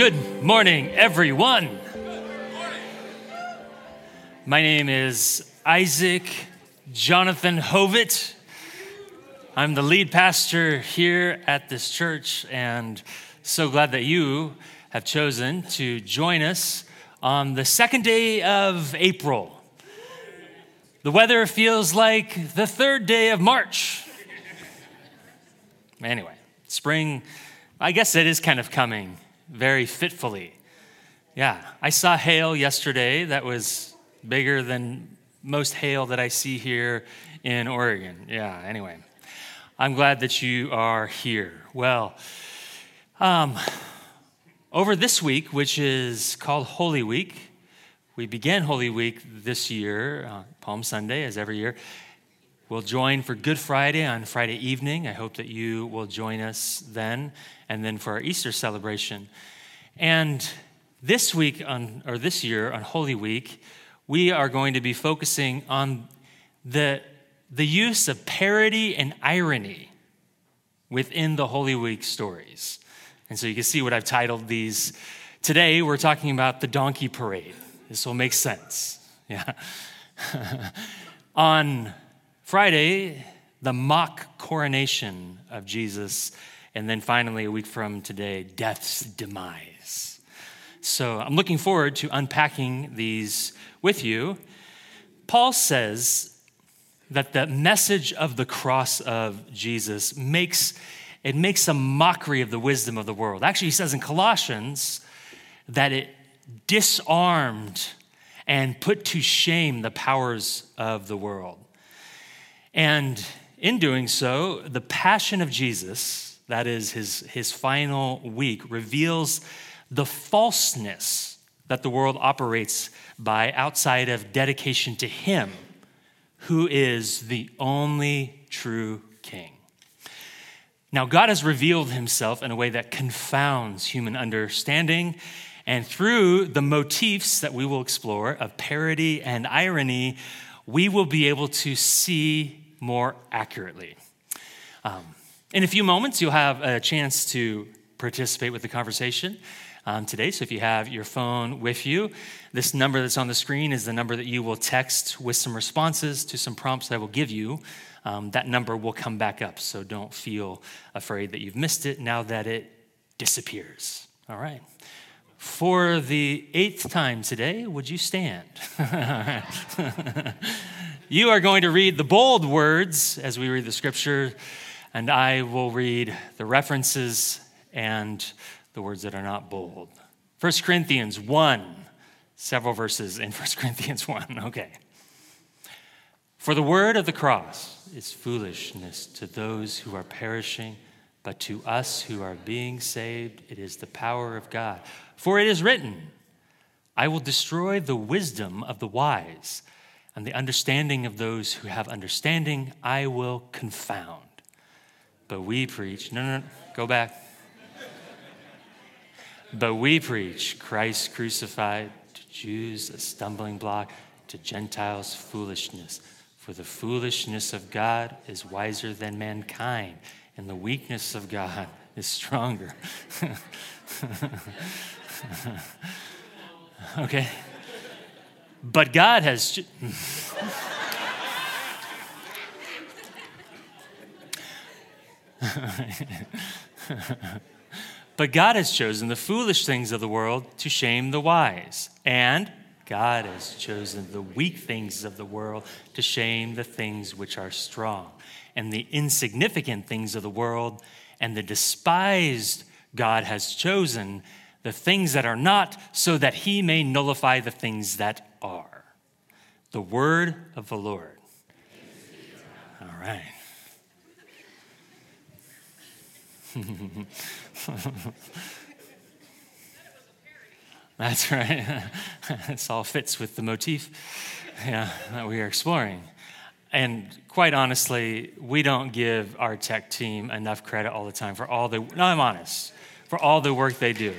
Good morning, everyone. My name is Isaac Jonathan Hovitt. I'm the lead pastor here at this church, and so glad that you have chosen to join us on the second day of April. The weather feels like the third day of March. Anyway, spring, I guess it is kind of coming very fitfully. Yeah, I saw hail yesterday that was bigger than most hail that I see here in Oregon. Yeah, anyway, I'm glad that you are here. Well, um, over this week, which is called Holy Week, we began Holy Week this year, uh, Palm Sunday, as every year. We'll join for Good Friday on Friday evening. I hope that you will join us then, and then for our Easter celebration. And this week, on, or this year on Holy Week, we are going to be focusing on the, the use of parody and irony within the Holy Week stories. And so you can see what I've titled these. Today, we're talking about the donkey parade. This will make sense. Yeah. on Friday, the mock coronation of Jesus. And then finally, a week from today, death's demise. So I'm looking forward to unpacking these with you. Paul says that the message of the cross of Jesus makes it makes a mockery of the wisdom of the world. Actually, he says in Colossians that it disarmed and put to shame the powers of the world. And in doing so, the passion of Jesus, that is his, his final week, reveals the falseness that the world operates by outside of dedication to him, who is the only true king. Now, God has revealed himself in a way that confounds human understanding. And through the motifs that we will explore of parody and irony, we will be able to see more accurately. Um, in a few moments, you'll have a chance to participate with the conversation um, today. So if you have your phone with you, this number that's on the screen is the number that you will text with some responses to some prompts that I will give you. Um, that number will come back up. So don't feel afraid that you've missed it now that it disappears. All right. For the eighth time today, would you stand? You are going to read the bold words as we read the scripture, and I will read the references and the words that are not bold. 1 Corinthians 1, several verses in 1 Corinthians 1. Okay. For the word of the cross is foolishness to those who are perishing, but to us who are being saved, it is the power of God. For it is written, I will destroy the wisdom of the wise and the understanding of those who have understanding I will confound. But we preach, no, no, no, go back. but we preach Christ crucified, to Jews a stumbling block, to Gentiles foolishness. For the foolishness of God is wiser than mankind, and the weakness of God is stronger. okay? But God has. but God has chosen the foolish things of the world to shame the wise. And God has chosen the weak things of the world to shame the things which are strong. And the insignificant things of the world and the despised God has chosen the things that are not, so that he may nullify the things that are. The word of the Lord. All right. That's right. this all fits with the motif yeah, that we are exploring. And quite honestly, we don't give our tech team enough credit all the time for all the, no, I'm honest, for all the work they do.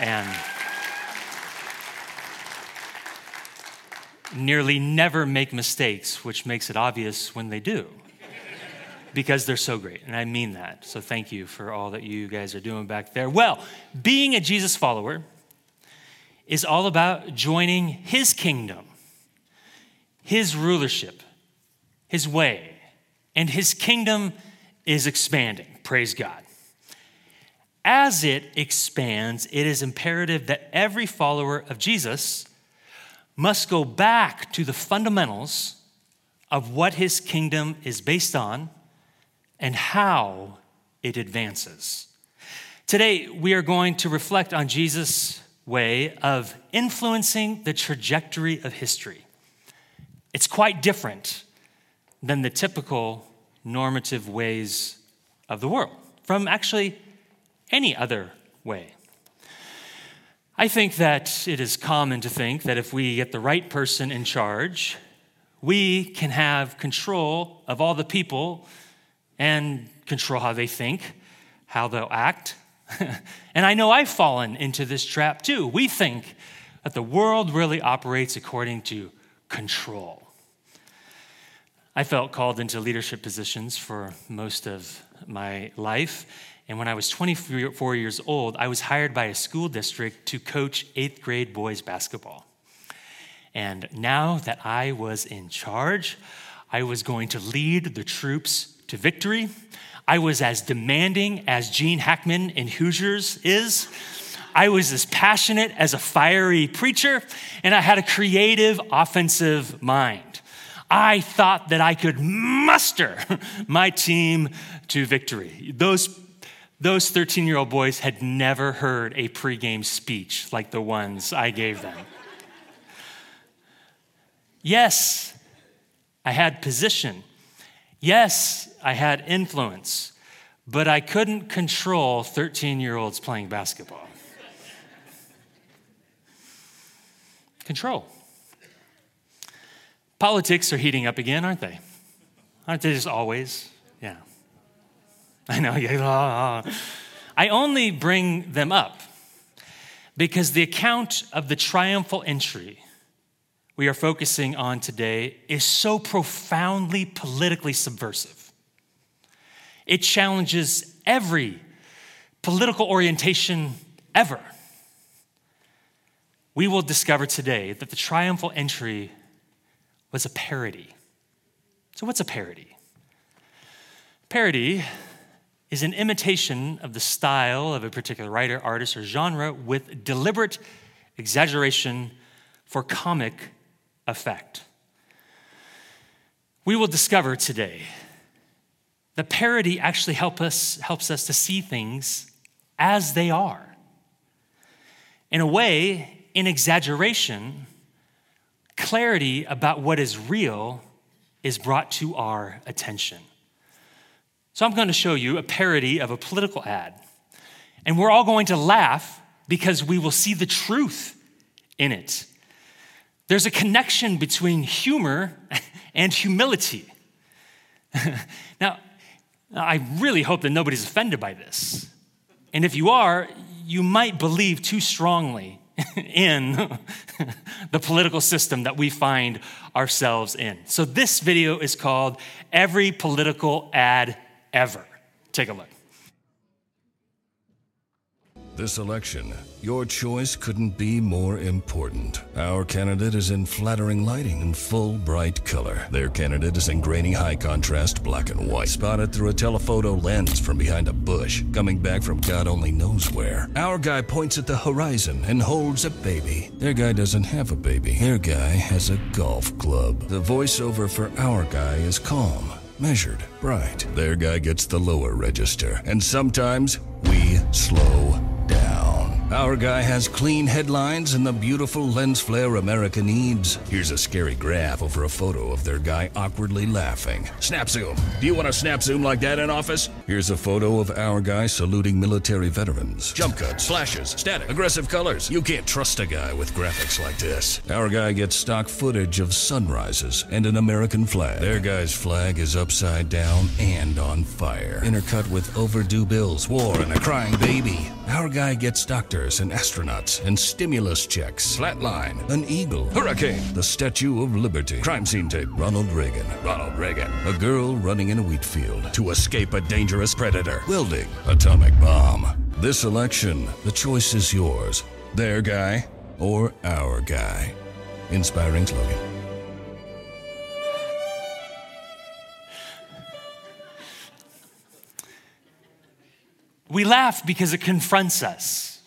And nearly never make mistakes, which makes it obvious when they do. because they're so great, and I mean that. So thank you for all that you guys are doing back there. Well, being a Jesus follower is all about joining his kingdom, his rulership, his way, and his kingdom is expanding. Praise God. As it expands, it is imperative that every follower of Jesus must go back to the fundamentals of what his kingdom is based on and how it advances. Today, we are going to reflect on Jesus' way of influencing the trajectory of history. It's quite different than the typical normative ways of the world, from actually any other way. I think that it is common to think that if we get the right person in charge, we can have control of all the people and control how they think, how they'll act. and I know I've fallen into this trap too. We think that the world really operates according to control. I felt called into leadership positions for most of my life. And when I was 24 years old, I was hired by a school district to coach eighth grade boys basketball. And now that I was in charge, I was going to lead the troops to victory. I was as demanding as Gene Hackman in Hoosiers is. I was as passionate as a fiery preacher, and I had a creative offensive mind. I thought that I could muster my team to victory. Those, those 13 year old boys had never heard a pregame speech like the ones I gave them. yes, I had position. Yes, I had influence, but I couldn't control 13 year olds playing basketball. Control. Politics are heating up again, aren't they? Aren't they just always? Yeah. I know. Ah, ah, ah. I only bring them up because the account of the triumphal entry we are focusing on today is so profoundly politically subversive. It challenges every political orientation ever. We will discover today that the triumphal entry was a parody. So, what's a parody? Parody is an imitation of the style of a particular writer, artist, or genre with deliberate exaggeration for comic effect. We will discover today the parody actually help us, helps us to see things as they are. In a way, in exaggeration, clarity about what is real is brought to our attention. So, I'm going to show you a parody of a political ad. And we're all going to laugh because we will see the truth in it. There's a connection between humor and humility. now, I really hope that nobody's offended by this. And if you are, you might believe too strongly in the political system that we find ourselves in. So, this video is called Every Political Ad Ever. Take a look. This election, your choice couldn't be more important. Our candidate is in flattering lighting and full bright color. Their candidate is in grainy high contrast black and white, spotted through a telephoto lens from behind a bush, coming back from God only knows where. Our guy points at the horizon and holds a baby. Their guy doesn't have a baby. Their guy has a golf club. The voiceover for our guy is calm measured, bright. Their guy gets the lower register, and sometimes we slow down. Our guy has clean headlines and the beautiful lens flare America needs. Here's a scary graph over a photo of their guy awkwardly laughing. Snap zoom. Do you want a snap zoom like that in office? Here's a photo of our guy saluting military veterans. Jump cuts, flashes, static, aggressive colors. You can't trust a guy with graphics like this. Our guy gets stock footage of sunrises and an American flag. Their guy's flag is upside down and on fire. Intercut with overdue bills, war, and a crying baby. Our guy gets doctors and astronauts and stimulus checks. Flatline, an eagle, hurricane, the Statue of Liberty, crime scene tape, Ronald Reagan, Ronald Reagan, a girl running in a wheat field to escape a dangerous predator, welding, atomic bomb. This election, the choice is yours. Their guy or our guy. Inspiring slogan. We laugh because it confronts us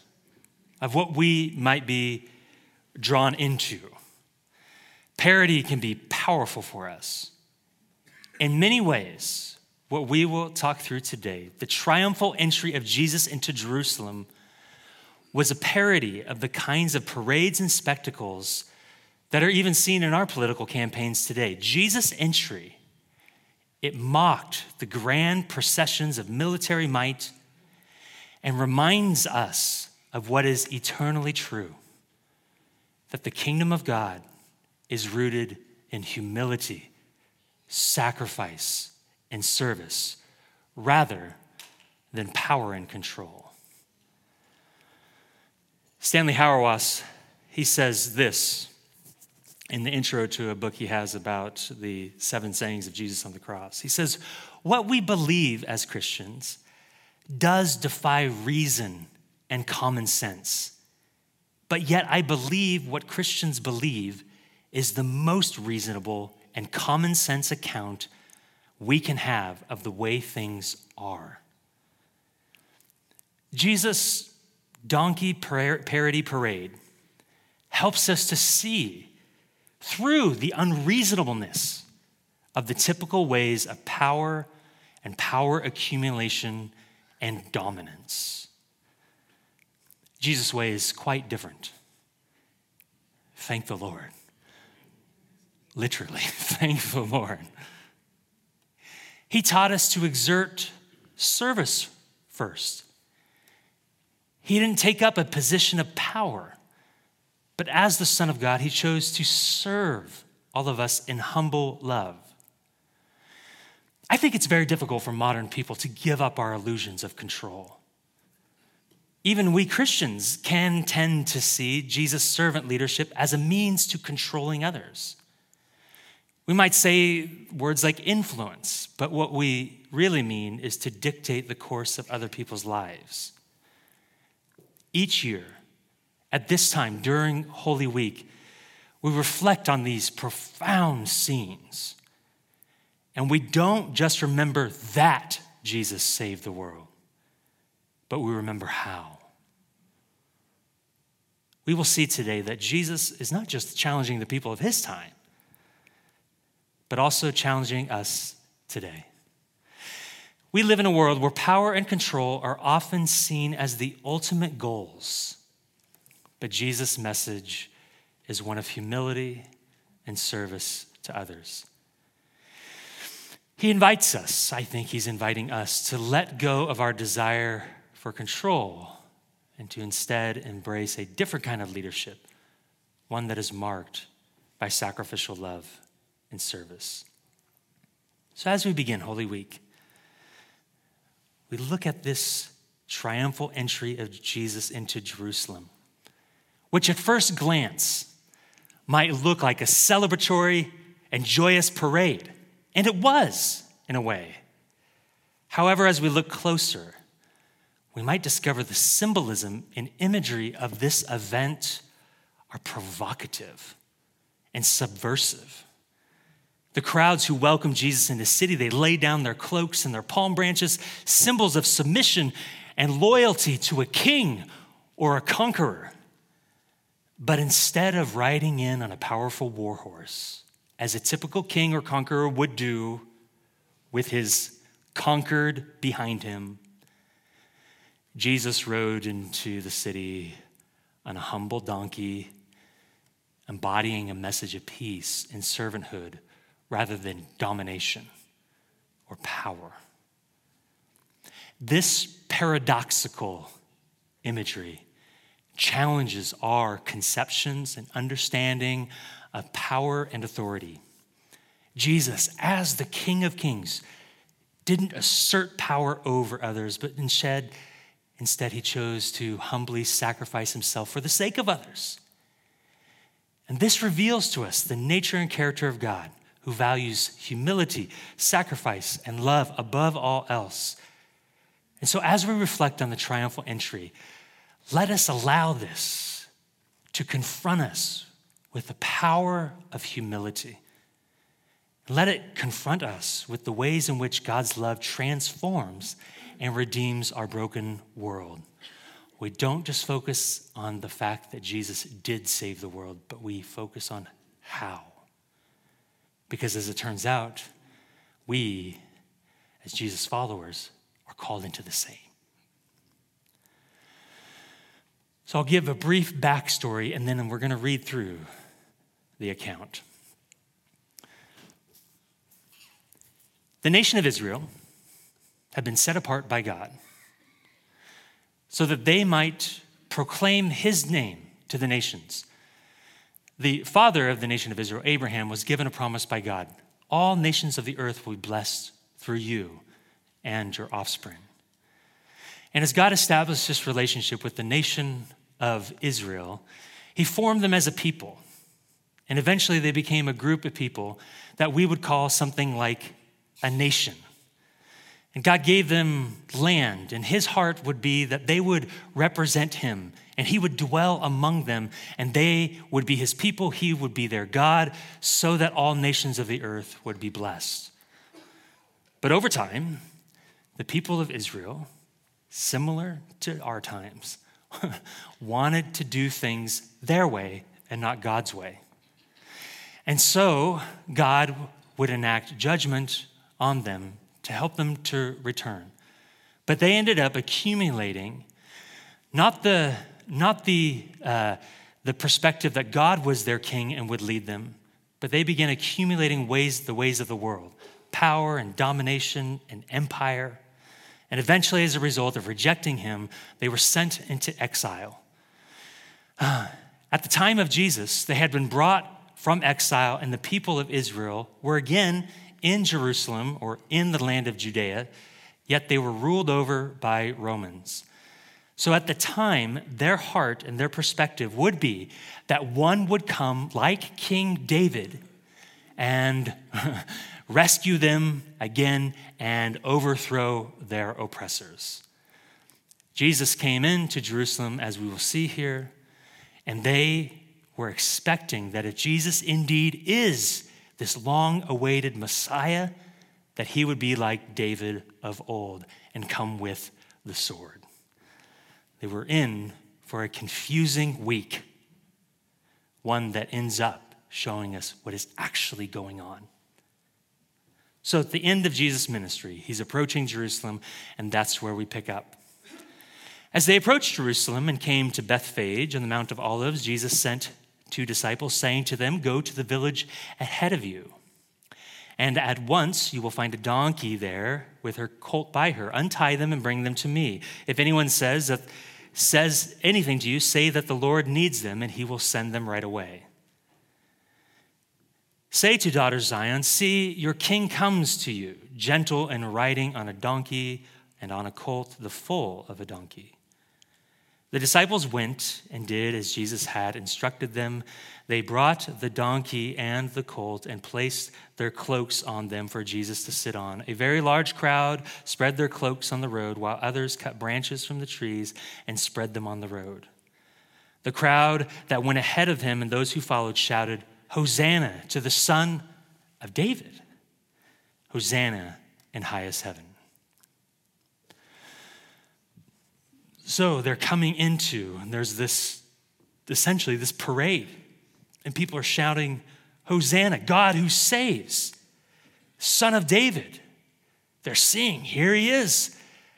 of what we might be drawn into. Parody can be powerful for us. In many ways, what we will talk through today, the triumphal entry of Jesus into Jerusalem, was a parody of the kinds of parades and spectacles that are even seen in our political campaigns today. Jesus' entry, it mocked the grand processions of military might and reminds us of what is eternally true that the kingdom of God is rooted in humility, sacrifice, and service rather than power and control. Stanley Hauerwas, he says this in the intro to a book he has about the seven sayings of Jesus on the cross. He says, What we believe as Christians does defy reason and common sense. But yet, I believe what Christians believe is the most reasonable and common sense account we can have of the way things are. Jesus' donkey parody parade helps us to see through the unreasonableness of the typical ways of power and power accumulation and dominance. Jesus' way is quite different. Thank the Lord. Literally, thank the Lord. He taught us to exert service first. He didn't take up a position of power, but as the Son of God, he chose to serve all of us in humble love. I think it's very difficult for modern people to give up our illusions of control. Even we Christians can tend to see Jesus' servant leadership as a means to controlling others. We might say words like influence, but what we really mean is to dictate the course of other people's lives. Each year, at this time during Holy Week, we reflect on these profound scenes and we don't just remember that Jesus saved the world, but we remember how. We will see today that Jesus is not just challenging the people of his time, but also challenging us today. We live in a world where power and control are often seen as the ultimate goals, but Jesus' message is one of humility and service to others. He invites us, I think he's inviting us to let go of our desire for control and to instead embrace a different kind of leadership, one that is marked by sacrificial love and service. So, as we begin Holy Week, we look at this triumphal entry of Jesus into Jerusalem, which at first glance might look like a celebratory and joyous parade. And it was, in a way. However, as we look closer, we might discover the symbolism and imagery of this event are provocative and subversive. The crowds who welcomed Jesus in the city, they lay down their cloaks and their palm branches, symbols of submission and loyalty to a king or a conqueror. But instead of riding in on a powerful war horse, as a typical king or conqueror would do with his conquered behind him, Jesus rode into the city on a humble donkey, embodying a message of peace and servanthood rather than domination or power. This paradoxical imagery challenges our conceptions and understanding of power and authority. Jesus, as the King of Kings, didn't assert power over others, but instead, Instead, he chose to humbly sacrifice himself for the sake of others. And this reveals to us the nature and character of God, who values humility, sacrifice, and love above all else. And so, as we reflect on the triumphal entry, let us allow this to confront us with the power of humility. Let it confront us with the ways in which God's love transforms and redeems our broken world. We don't just focus on the fact that Jesus did save the world, but we focus on how. Because as it turns out, we, as Jesus' followers, are called into the same. So I'll give a brief backstory and then we're going to read through the account. The nation of Israel had been set apart by God so that they might proclaim his name to the nations. The father of the nation of Israel, Abraham, was given a promise by God all nations of the earth will be blessed through you and your offspring. And as God established this relationship with the nation of Israel, he formed them as a people. And eventually they became a group of people that we would call something like a nation. And God gave them land, and his heart would be that they would represent him, and he would dwell among them, and they would be his people, he would be their God, so that all nations of the earth would be blessed. But over time, the people of Israel, similar to our times, wanted to do things their way and not God's way. And so God would enact judgment on them to help them to return. But they ended up accumulating not the, not the, uh, the perspective that God was their king and would lead them, but they began accumulating ways, the ways of the world power and domination and empire. And eventually, as a result of rejecting him, they were sent into exile. At the time of Jesus, they had been brought from exile, and the people of Israel were again in Jerusalem or in the land of Judea, yet they were ruled over by Romans. So at the time, their heart and their perspective would be that one would come like King David and rescue them again and overthrow their oppressors. Jesus came into Jerusalem, as we will see here, and they were expecting that if Jesus indeed is this long awaited Messiah, that he would be like David of old and come with the sword. They were in for a confusing week, one that ends up showing us what is actually going on. So, at the end of Jesus' ministry, he's approaching Jerusalem, and that's where we pick up. As they approached Jerusalem and came to Bethphage on the Mount of Olives, Jesus sent two disciples, saying to them, Go to the village ahead of you. And at once you will find a donkey there with her colt by her. Untie them and bring them to me. If anyone says that says anything to you, say that the Lord needs them, and he will send them right away. Say to daughter Zion, See, your king comes to you, gentle and riding on a donkey and on a colt, the foal of a donkey. The disciples went and did as Jesus had instructed them. They brought the donkey and the colt and placed their cloaks on them for Jesus to sit on. A very large crowd spread their cloaks on the road, while others cut branches from the trees and spread them on the road. The crowd that went ahead of him and those who followed shouted, Hosanna to the Son of David! Hosanna in highest heaven. So they're coming into, and there's this essentially this parade, and people are shouting, Hosanna, God who saves, Son of David. They're seeing, here he is,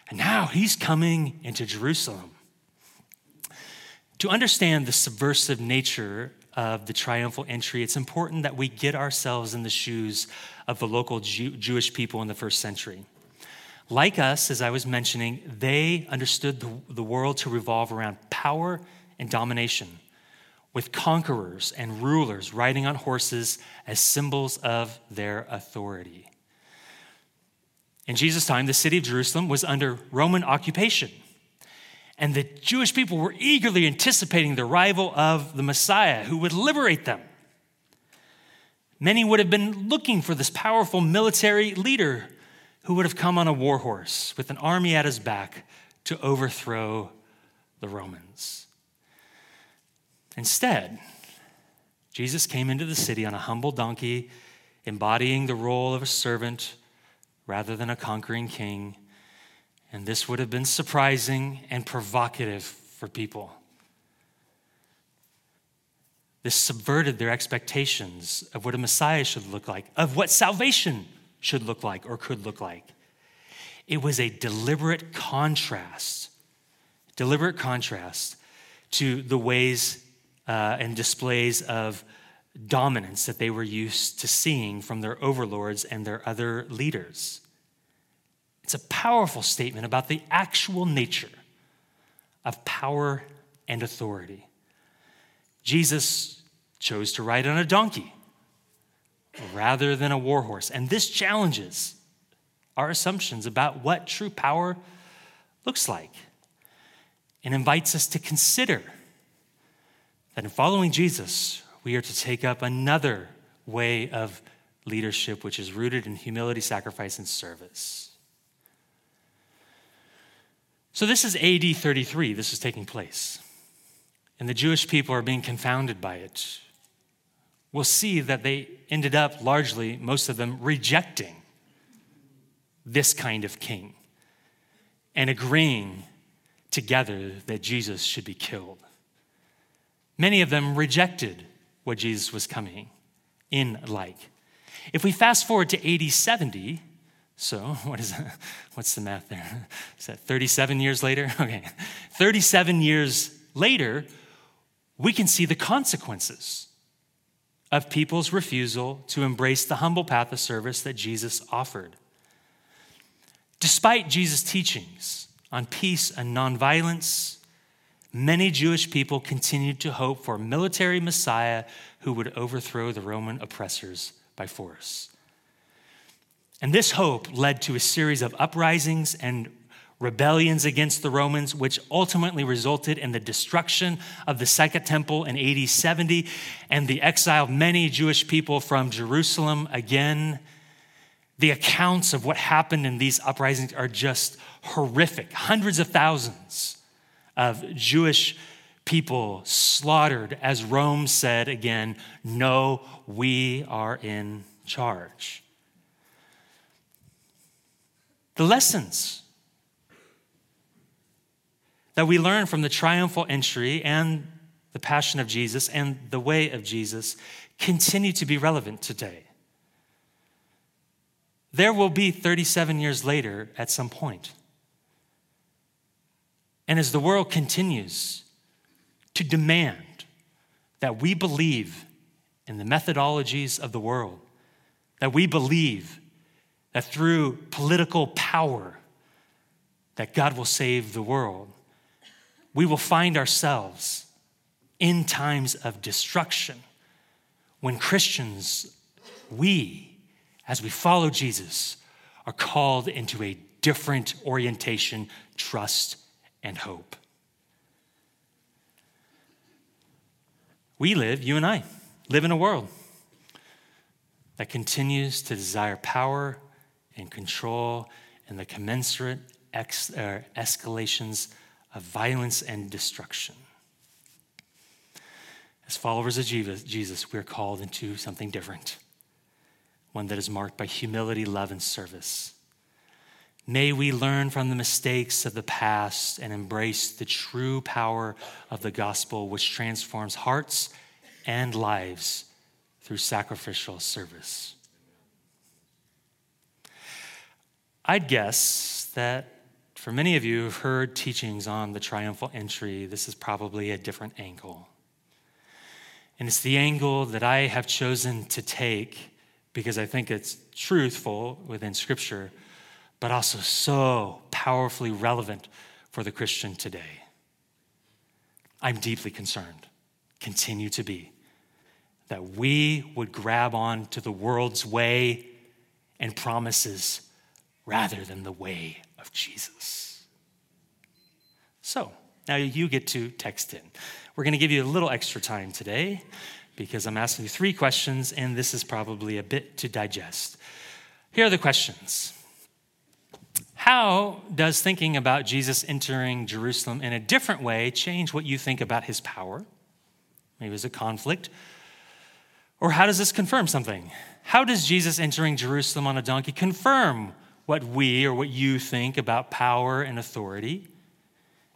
and now he's coming into Jerusalem. To understand the subversive nature of the triumphal entry, it's important that we get ourselves in the shoes of the local Jew- Jewish people in the first century. Like us, as I was mentioning, they understood the, the world to revolve around power and domination, with conquerors and rulers riding on horses as symbols of their authority. In Jesus' time, the city of Jerusalem was under Roman occupation. And the Jewish people were eagerly anticipating the arrival of the Messiah who would liberate them. Many would have been looking for this powerful military leader who would have come on a war horse with an army at his back to overthrow the Romans. Instead, Jesus came into the city on a humble donkey, embodying the role of a servant rather than a conquering king. And this would have been surprising and provocative for people. This subverted their expectations of what a Messiah should look like, of what salvation should look like or could look like. It was a deliberate contrast, deliberate contrast to the ways uh, and displays of dominance that they were used to seeing from their overlords and their other leaders. It's a powerful statement about the actual nature of power and authority. Jesus chose to ride on a donkey rather than a war horse. And this challenges our assumptions about what true power looks like and invites us to consider that in following Jesus, we are to take up another way of leadership, which is rooted in humility, sacrifice, and service. So, this is AD 33, this is taking place. And the Jewish people are being confounded by it. We'll see that they ended up largely, most of them, rejecting this kind of king and agreeing together that Jesus should be killed. Many of them rejected what Jesus was coming in like. If we fast forward to AD 70, so what is? What's the math there? Is that 37 years later? Okay. 37 years later, we can see the consequences of people's refusal to embrace the humble path of service that Jesus offered. Despite Jesus' teachings on peace and nonviolence, many Jewish people continued to hope for a military Messiah who would overthrow the Roman oppressors by force. And this hope led to a series of uprisings and rebellions against the Romans, which ultimately resulted in the destruction of the Second Temple in AD 70 and the exile of many Jewish people from Jerusalem again. The accounts of what happened in these uprisings are just horrific. Hundreds of thousands of Jewish people slaughtered as Rome said again, No, we are in charge. The lessons that we learn from the triumphal entry and the passion of Jesus and the way of Jesus continue to be relevant today. There will be 37 years later at some point. And as the world continues to demand that we believe in the methodologies of the world, that we believe that through political power that God will save the world, we will find ourselves in times of destruction when Christians, we, as we follow Jesus, are called into a different orientation, trust, and hope. We live, you and I, live in a world that continues to desire power and control and the commensurate ex- uh, escalations of violence and destruction. As followers of Jesus, we are called into something different, one that is marked by humility, love, and service. May we learn from the mistakes of the past and embrace the true power of the gospel, which transforms hearts and lives through sacrificial service. I'd guess that for many of you who've heard teachings on the triumphal entry, this is probably a different angle. And it's the angle that I have chosen to take because I think it's truthful within Scripture, but also so powerfully relevant for the Christian today. I'm deeply concerned, continue to be, that we would grab on to the world's way and promises rather than the way of Jesus. So, Now you get to text in. We're going to give you a little extra time today because I'm asking you three questions, and this is probably a bit to digest. Here are the questions How does thinking about Jesus entering Jerusalem in a different way change what you think about his power? Maybe there's a conflict. Or how does this confirm something? How does Jesus entering Jerusalem on a donkey confirm what we or what you think about power and authority?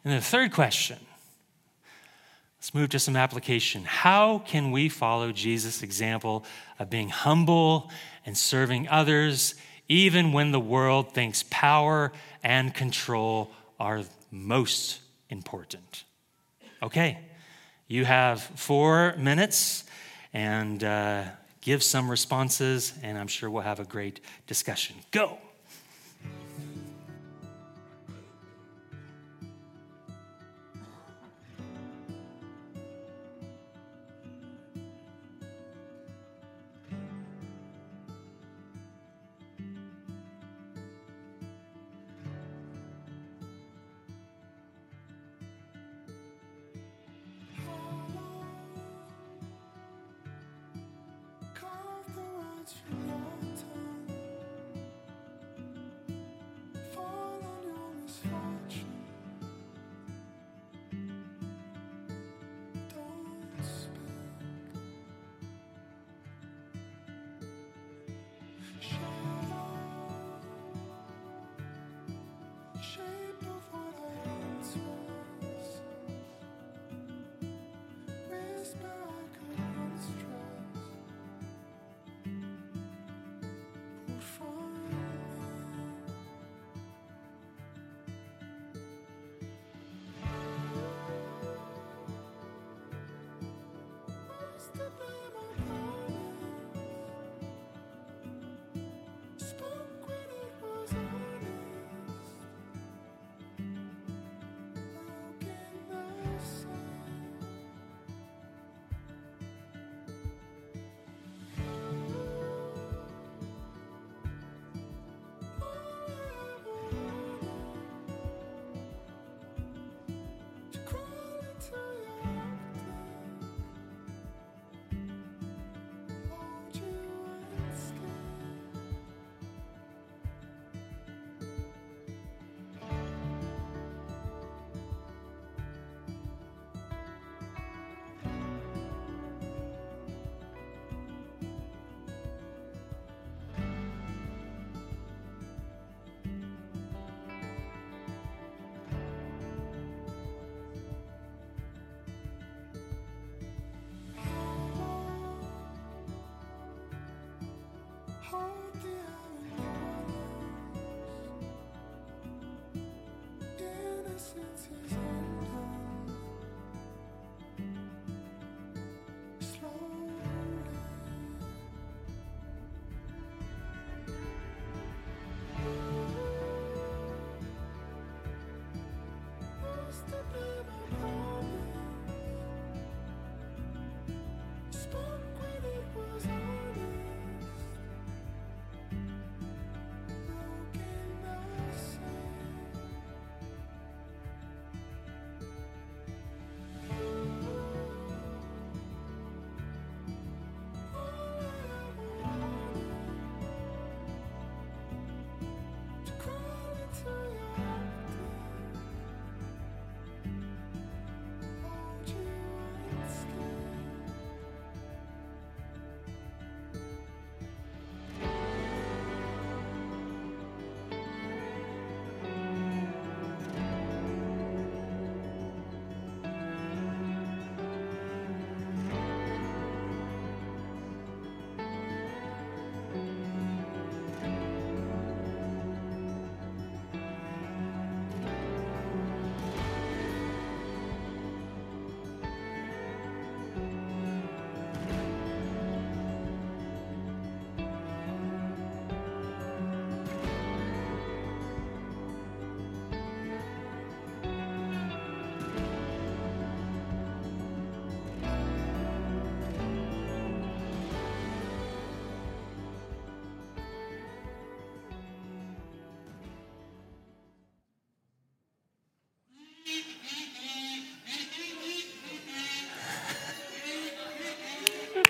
And the third question let's move to some application. How can we follow Jesus' example of being humble and serving others, even when the world thinks power and control are most important? Okay, you have four minutes and uh, give some responses, and I'm sure we'll have a great discussion. Go. 想起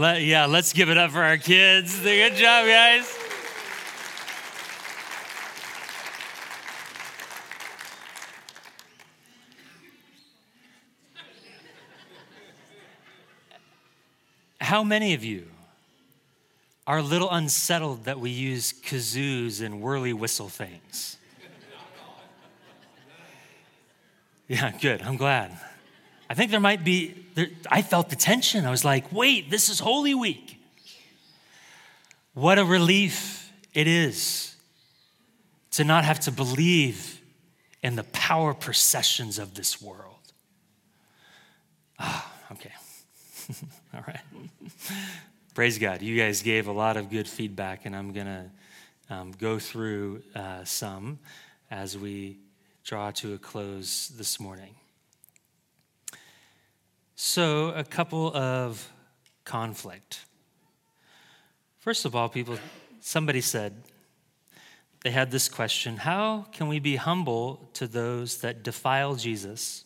Let, yeah, let's give it up for our kids. Good job, guys. How many of you are a little unsettled that we use kazoos and whirly whistle things? Yeah, good. I'm glad. I think there might be, there, I felt the tension. I was like, wait, this is Holy Week. What a relief it is to not have to believe in the power processions of this world. Ah, okay. All right. Praise God. You guys gave a lot of good feedback, and I'm going to um, go through uh, some as we draw to a close this morning. So, a couple of conflict. First of all, people, somebody said, they had this question How can we be humble to those that defile Jesus,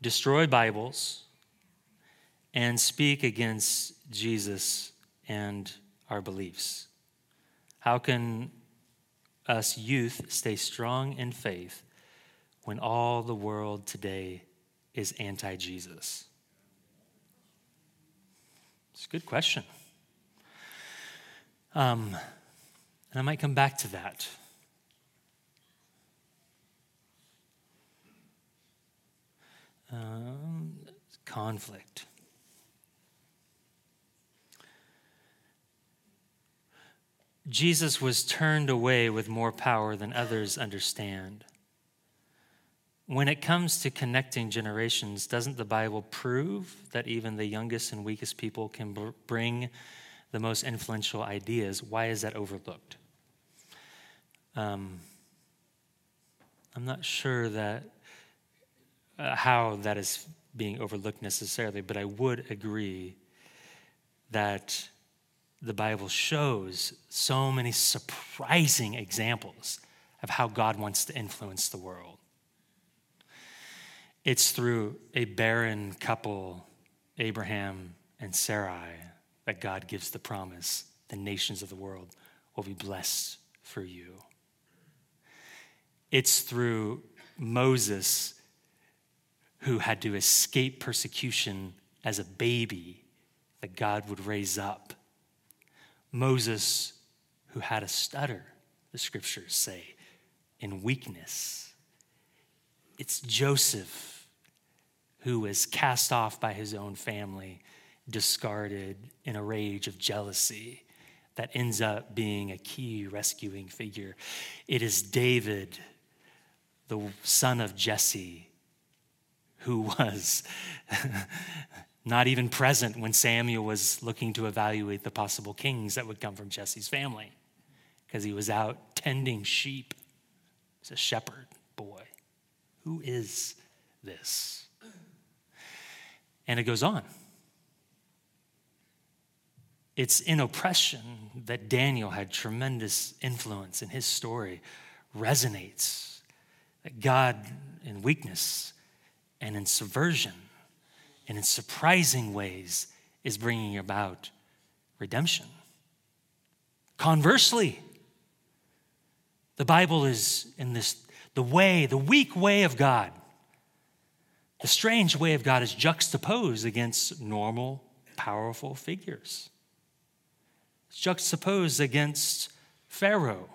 destroy Bibles, and speak against Jesus and our beliefs? How can us youth stay strong in faith when all the world today is anti Jesus? It's a good question. Um, and I might come back to that. Um, conflict. Jesus was turned away with more power than others understand when it comes to connecting generations, doesn't the Bible prove that even the youngest and weakest people can br- bring the most influential ideas? Why is that overlooked? Um, I'm not sure that uh, how that is being overlooked necessarily, but I would agree that the Bible shows so many surprising examples of how God wants to influence the world. It's through a barren couple, Abraham and Sarai, that God gives the promise the nations of the world will be blessed for you. It's through Moses, who had to escape persecution as a baby, that God would raise up. Moses, who had a stutter, the scriptures say, in weakness. It's Joseph who was cast off by his own family, discarded in a rage of jealousy that ends up being a key rescuing figure. It is David, the son of Jesse, who was not even present when Samuel was looking to evaluate the possible kings that would come from Jesse's family because he was out tending sheep. He's a shepherd. Who is this? And it goes on. It's in oppression that Daniel had tremendous influence, and his story resonates. That God, in weakness and in subversion and in surprising ways, is bringing about redemption. Conversely, the Bible is in this the way, the weak way of God the strange way of God is juxtaposed against normal, powerful figures. It's juxtaposed against Pharaoh,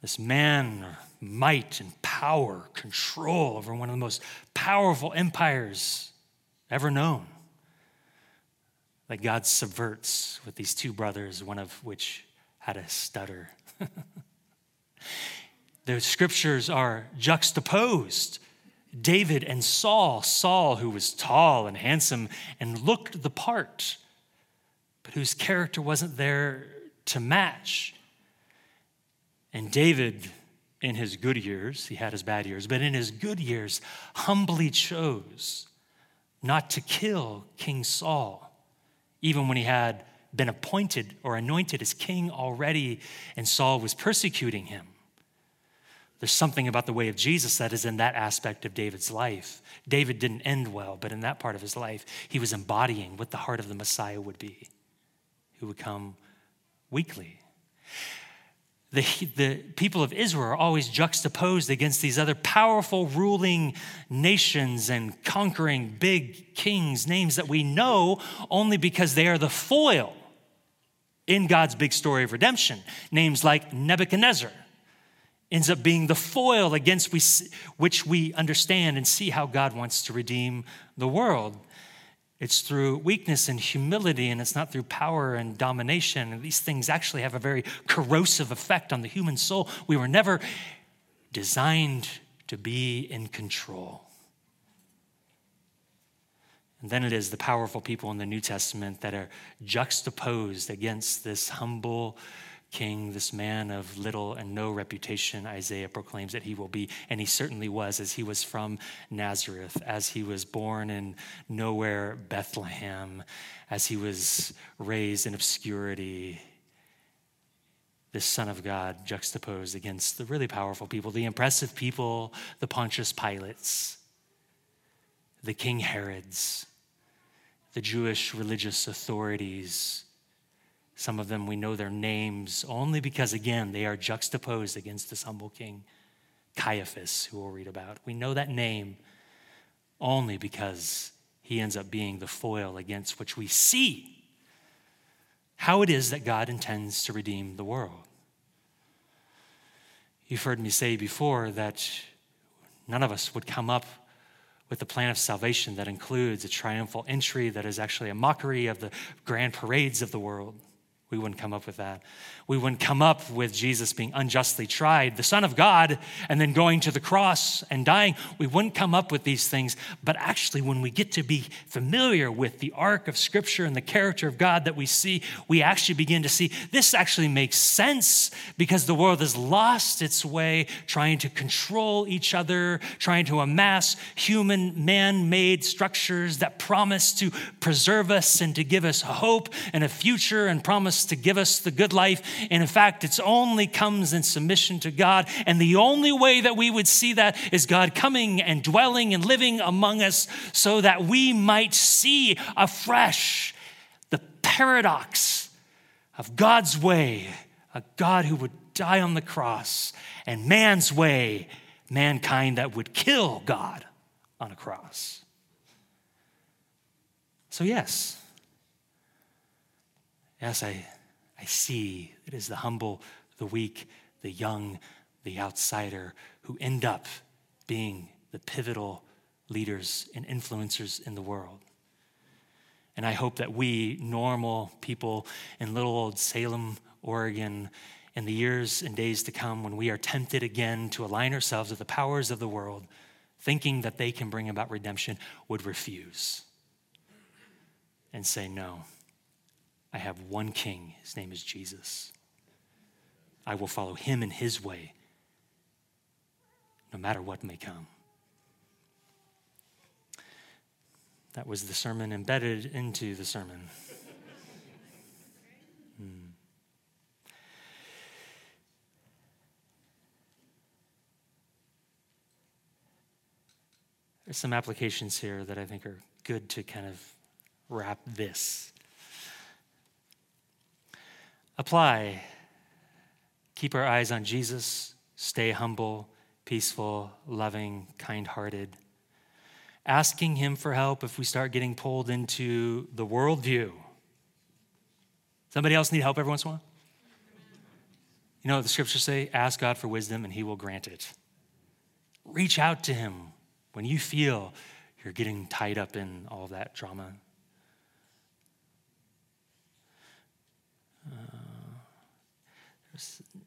this man, of might and power, control over one of the most powerful empires ever known. That God subverts with these two brothers, one of which had a stutter. The scriptures are juxtaposed. David and Saul, Saul, who was tall and handsome and looked the part, but whose character wasn't there to match. And David, in his good years, he had his bad years, but in his good years, humbly chose not to kill King Saul, even when he had been appointed or anointed as king already, and Saul was persecuting him. There's something about the way of Jesus that is in that aspect of David's life. David didn't end well, but in that part of his life, he was embodying what the heart of the Messiah would be, who would come weekly. The, the people of Israel are always juxtaposed against these other powerful ruling nations and conquering big kings, names that we know only because they are the foil in God's big story of redemption. Names like Nebuchadnezzar ends up being the foil against which we understand and see how God wants to redeem the world. It's through weakness and humility, and it's not through power and domination. And these things actually have a very corrosive effect on the human soul. We were never designed to be in control. And then it is the powerful people in the New Testament that are juxtaposed against this humble, king, this man of little and no reputation, Isaiah proclaims that he will be. And he certainly was, as he was from Nazareth, as he was born in nowhere, Bethlehem, as he was raised in obscurity. This Son of God juxtaposed against the really powerful people, the impressive people, the Pontius Pilates, the King Herods, the Jewish religious authorities some of them, we know their names only because, again, they are juxtaposed against this humble king, Caiaphas, who we'll read about. We know that name only because he ends up being the foil against which we see how it is that God intends to redeem the world. You've heard me say before that none of us would come up with the plan of salvation that includes a triumphal entry that is actually a mockery of the grand parades of the world. We wouldn't come up with that. We wouldn't come up with Jesus being unjustly tried, the Son of God, and then going to the cross and dying. We wouldn't come up with these things. But actually, when we get to be familiar with the arc of Scripture and the character of God that we see, we actually begin to see this actually makes sense because the world has lost its way, trying to control each other, trying to amass human, man made structures that promise to preserve us and to give us hope and a future and promise to give us the good life. And in fact, it only comes in submission to God. And the only way that we would see that is God coming and dwelling and living among us so that we might see afresh the paradox of God's way, a God who would die on the cross, and man's way, mankind that would kill God on a cross. So, yes, yes, I I see it is the humble, the weak, the young, the outsider who end up being the pivotal leaders and influencers in the world. And I hope that we, normal people in little old Salem, Oregon, in the years and days to come, when we are tempted again to align ourselves with the powers of the world, thinking that they can bring about redemption, would refuse and say, No, I have one king. His name is Jesus. I will follow him in his way, no matter what may come. That was the sermon embedded into the sermon. Hmm. There's some applications here that I think are good to kind of wrap this apply. Keep our eyes on Jesus, stay humble, peaceful, loving, kind hearted. Asking Him for help if we start getting pulled into the worldview. Somebody else need help every once in a while? You know what the scriptures say? Ask God for wisdom and He will grant it. Reach out to Him when you feel you're getting tied up in all that drama.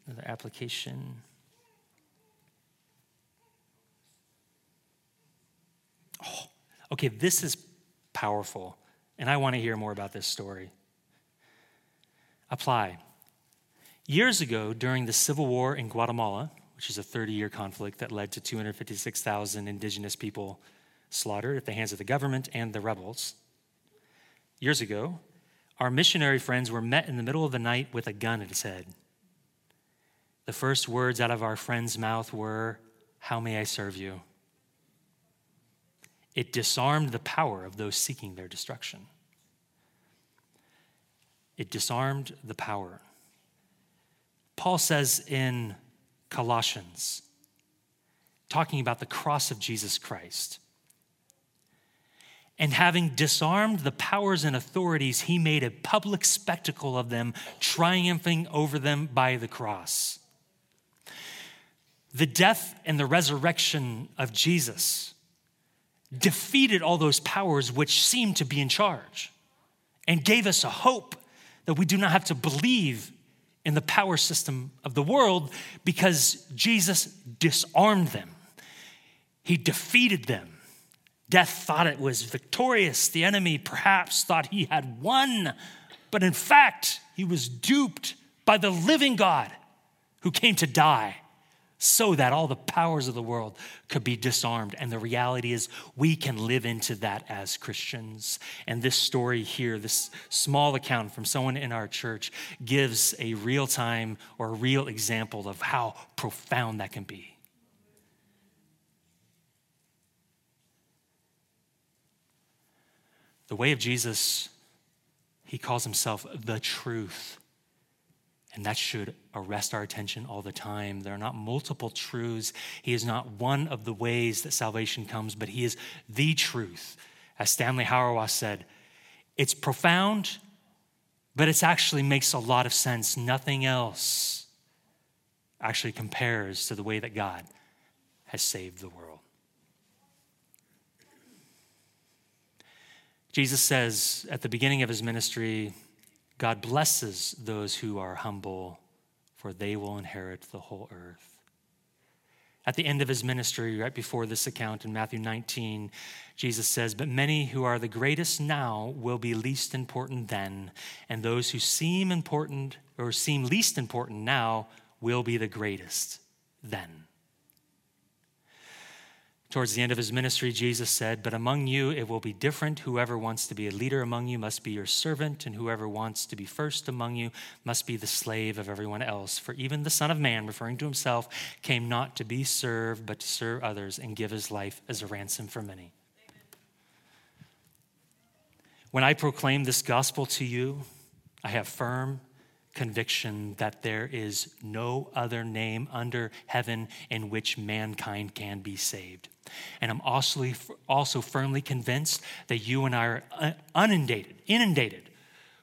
another application. Oh, okay, this is powerful, and I want to hear more about this story. Apply. Years ago, during the Civil War in Guatemala, which is a 30 year conflict that led to 256,000 indigenous people slaughtered at the hands of the government and the rebels. Years ago, our missionary friends were met in the middle of the night with a gun at his head. The first words out of our friend's mouth were, How may I serve you? It disarmed the power of those seeking their destruction. It disarmed the power. Paul says in Colossians, talking about the cross of Jesus Christ, and having disarmed the powers and authorities, he made a public spectacle of them, triumphing over them by the cross. The death and the resurrection of Jesus defeated all those powers which seemed to be in charge and gave us a hope that we do not have to believe in the power system of the world because Jesus disarmed them. He defeated them. Death thought it was victorious. The enemy perhaps thought he had won, but in fact, he was duped by the living God who came to die so that all the powers of the world could be disarmed. And the reality is, we can live into that as Christians. And this story here, this small account from someone in our church, gives a real time or a real example of how profound that can be. The way of Jesus, he calls himself the truth. And that should arrest our attention all the time. There are not multiple truths. He is not one of the ways that salvation comes, but He is the truth. As Stanley Hauerwas said, it's profound, but it actually makes a lot of sense. Nothing else actually compares to the way that God has saved the world. Jesus says at the beginning of his ministry, God blesses those who are humble, for they will inherit the whole earth. At the end of his ministry, right before this account in Matthew 19, Jesus says, But many who are the greatest now will be least important then, and those who seem important or seem least important now will be the greatest then. Towards the end of his ministry, Jesus said, But among you it will be different. Whoever wants to be a leader among you must be your servant, and whoever wants to be first among you must be the slave of everyone else. For even the Son of Man, referring to himself, came not to be served, but to serve others and give his life as a ransom for many. When I proclaim this gospel to you, I have firm conviction that there is no other name under heaven in which mankind can be saved. And I'm also, also firmly convinced that you and I are uh, inundated, inundated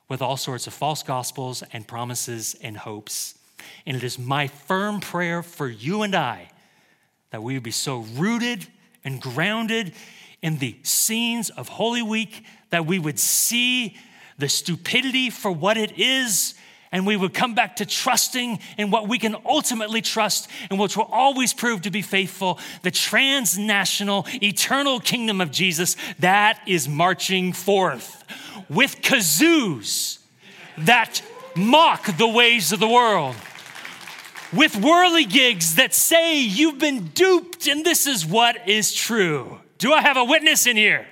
with all sorts of false gospels and promises and hopes. And it is my firm prayer for you and I that we would be so rooted and grounded in the scenes of Holy Week that we would see the stupidity for what it is and we would come back to trusting in what we can ultimately trust and which will always prove to be faithful the transnational, eternal kingdom of Jesus that is marching forth with kazoos that mock the ways of the world. With whirligigs that say you've been duped and this is what is true. Do I have a witness in here?